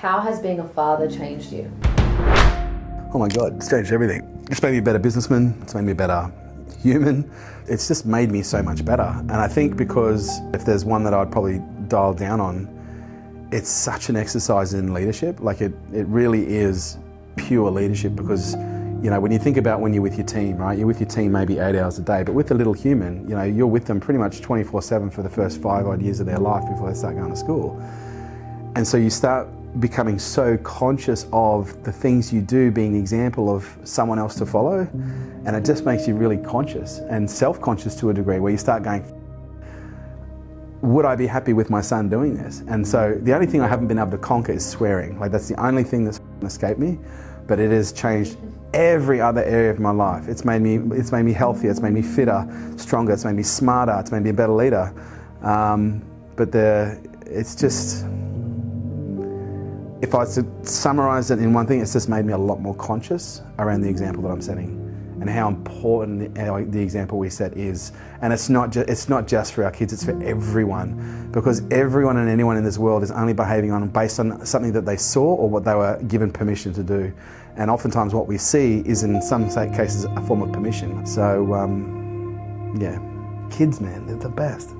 How has being a father changed you? Oh my God, it's changed everything. It's made me a better businessman, it's made me a better human. It's just made me so much better. And I think because if there's one that I'd probably dial down on, it's such an exercise in leadership. Like it, it really is pure leadership because you know when you think about when you're with your team right you're with your team maybe eight hours a day but with a little human you know you're with them pretty much 24-7 for the first five odd years of their life before they start going to school and so you start becoming so conscious of the things you do being an example of someone else to follow and it just makes you really conscious and self-conscious to a degree where you start going would I be happy with my son doing this? And so the only thing I haven't been able to conquer is swearing. Like that's the only thing that's escaped me, but it has changed every other area of my life. It's made me it's made me healthier, it's made me fitter, stronger, it's made me smarter, it's made me a better leader. Um, but the it's just if I was to summarize it in one thing, it's just made me a lot more conscious around the example that I'm setting and how important the, example we set is. And it's not, ju- it's not just for our kids, it's for everyone. Because everyone and anyone in this world is only behaving on based on something that they saw or what they were given permission to do. And oftentimes what we see is in some cases a form of permission. So, um, yeah, kids, man, they're the best.